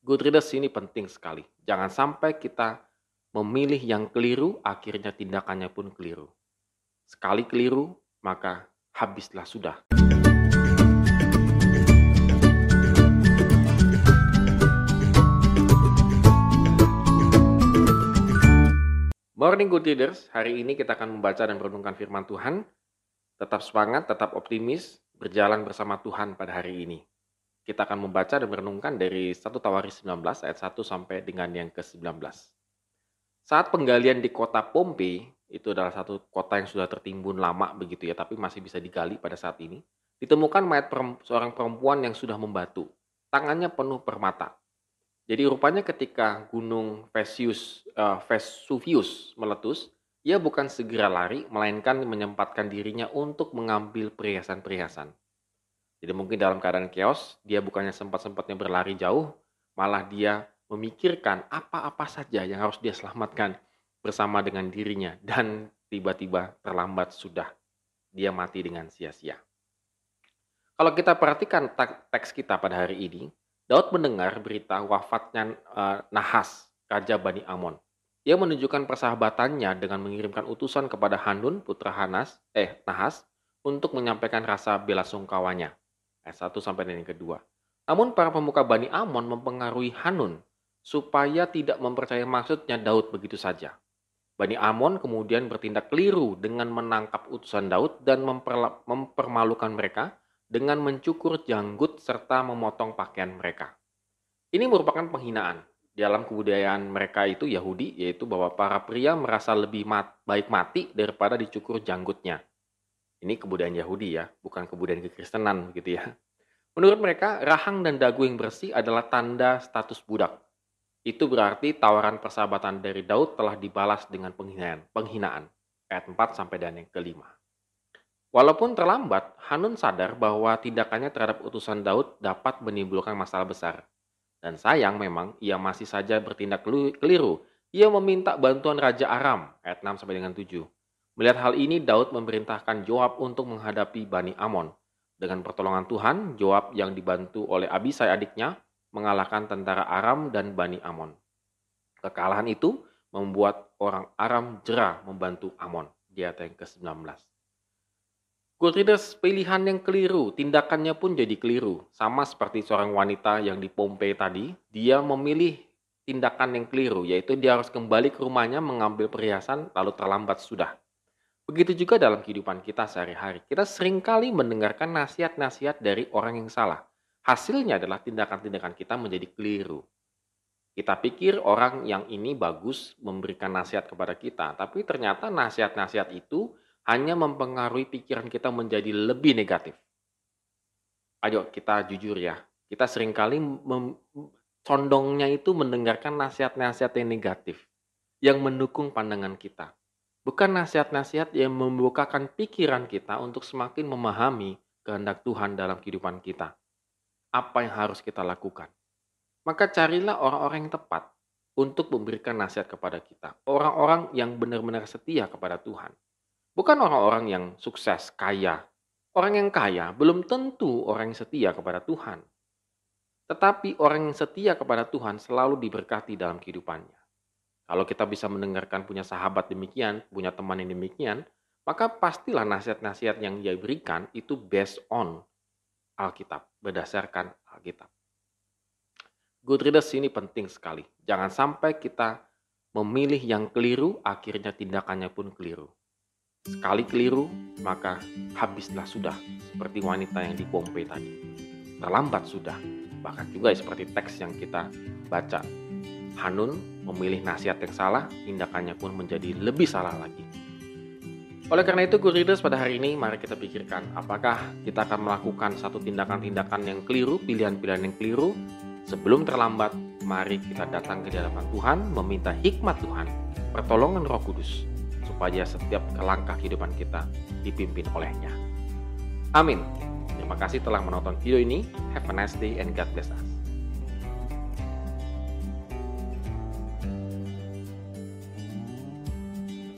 Good readers ini penting sekali. Jangan sampai kita memilih yang keliru, akhirnya tindakannya pun keliru. Sekali keliru, maka habislah sudah. Morning Good Readers, hari ini kita akan membaca dan merenungkan firman Tuhan. Tetap semangat, tetap optimis, berjalan bersama Tuhan pada hari ini. Kita akan membaca dan merenungkan dari 1 Tawaris 19 ayat 1 sampai dengan yang ke-19. Saat penggalian di kota Pompei, itu adalah satu kota yang sudah tertimbun lama begitu ya, tapi masih bisa digali pada saat ini. Ditemukan mayat seorang perempuan yang sudah membatu. Tangannya penuh permata. Jadi rupanya ketika gunung Vesuvius, uh, Vesuvius meletus, ia bukan segera lari, melainkan menyempatkan dirinya untuk mengambil perhiasan-perhiasan. Jadi mungkin dalam keadaan chaos, dia bukannya sempat-sempatnya berlari jauh, malah dia memikirkan apa-apa saja yang harus dia selamatkan bersama dengan dirinya dan tiba-tiba terlambat sudah dia mati dengan sia-sia. Kalau kita perhatikan teks kita pada hari ini, Daud mendengar berita wafatnya uh, Nahas, Raja Bani Amon. Ia menunjukkan persahabatannya dengan mengirimkan utusan kepada Hanun, putra Hanas, eh Nahas, untuk menyampaikan rasa bela sungkawanya ayat 1 sampai dengan yang kedua. Namun para pemuka Bani Amon mempengaruhi Hanun supaya tidak mempercayai maksudnya Daud begitu saja. Bani Amon kemudian bertindak keliru dengan menangkap utusan Daud dan mempermalukan mereka dengan mencukur janggut serta memotong pakaian mereka. Ini merupakan penghinaan. Dalam kebudayaan mereka itu Yahudi, yaitu bahwa para pria merasa lebih mat, baik mati daripada dicukur janggutnya. Ini kebudayaan Yahudi ya, bukan kebudayaan kekristenan gitu ya. Menurut mereka, rahang dan dagu yang bersih adalah tanda status budak. Itu berarti tawaran persahabatan dari Daud telah dibalas dengan penghinaan. penghinaan. Ayat 4 sampai dan yang kelima. Walaupun terlambat, Hanun sadar bahwa tindakannya terhadap utusan Daud dapat menimbulkan masalah besar. Dan sayang memang ia masih saja bertindak keliru. Ia meminta bantuan Raja Aram, ayat 6 sampai dengan 7 Melihat hal ini, Daud memerintahkan Joab untuk menghadapi Bani Amon. Dengan pertolongan Tuhan, Joab yang dibantu oleh Abisai adiknya mengalahkan tentara Aram dan Bani Amon. Kekalahan itu membuat orang Aram jerah membantu Amon di ayat yang ke-19. Good readers, pilihan yang keliru, tindakannya pun jadi keliru. Sama seperti seorang wanita yang di Pompei tadi, dia memilih tindakan yang keliru, yaitu dia harus kembali ke rumahnya mengambil perhiasan lalu terlambat sudah. Begitu juga dalam kehidupan kita sehari-hari. Kita sering kali mendengarkan nasihat-nasihat dari orang yang salah. Hasilnya adalah tindakan-tindakan kita menjadi keliru. Kita pikir orang yang ini bagus memberikan nasihat kepada kita, tapi ternyata nasihat-nasihat itu hanya mempengaruhi pikiran kita menjadi lebih negatif. Ayo kita jujur ya, kita sering kali condongnya itu mendengarkan nasihat-nasihat yang negatif, yang mendukung pandangan kita bukan nasihat-nasihat yang membukakan pikiran kita untuk semakin memahami kehendak Tuhan dalam kehidupan kita. Apa yang harus kita lakukan? Maka carilah orang-orang yang tepat untuk memberikan nasihat kepada kita. Orang-orang yang benar-benar setia kepada Tuhan. Bukan orang-orang yang sukses, kaya. Orang yang kaya belum tentu orang yang setia kepada Tuhan. Tetapi orang yang setia kepada Tuhan selalu diberkati dalam kehidupannya. Kalau kita bisa mendengarkan punya sahabat demikian, punya teman yang demikian, maka pastilah nasihat-nasihat yang dia berikan itu based on Alkitab, berdasarkan Alkitab. Good readers ini penting sekali. Jangan sampai kita memilih yang keliru, akhirnya tindakannya pun keliru. Sekali keliru, maka habislah sudah, seperti wanita yang di tadi. Terlambat sudah, bahkan juga seperti teks yang kita baca Hanun memilih nasihat yang salah, tindakannya pun menjadi lebih salah lagi. Oleh karena itu, Good Readers pada hari ini mari kita pikirkan apakah kita akan melakukan satu tindakan-tindakan yang keliru, pilihan-pilihan yang keliru. Sebelum terlambat, mari kita datang ke hadapan Tuhan, meminta hikmat Tuhan, pertolongan Roh Kudus, supaya setiap langkah kehidupan kita dipimpin olehnya. Amin. Terima kasih telah menonton video ini. Have a nice day and God bless us.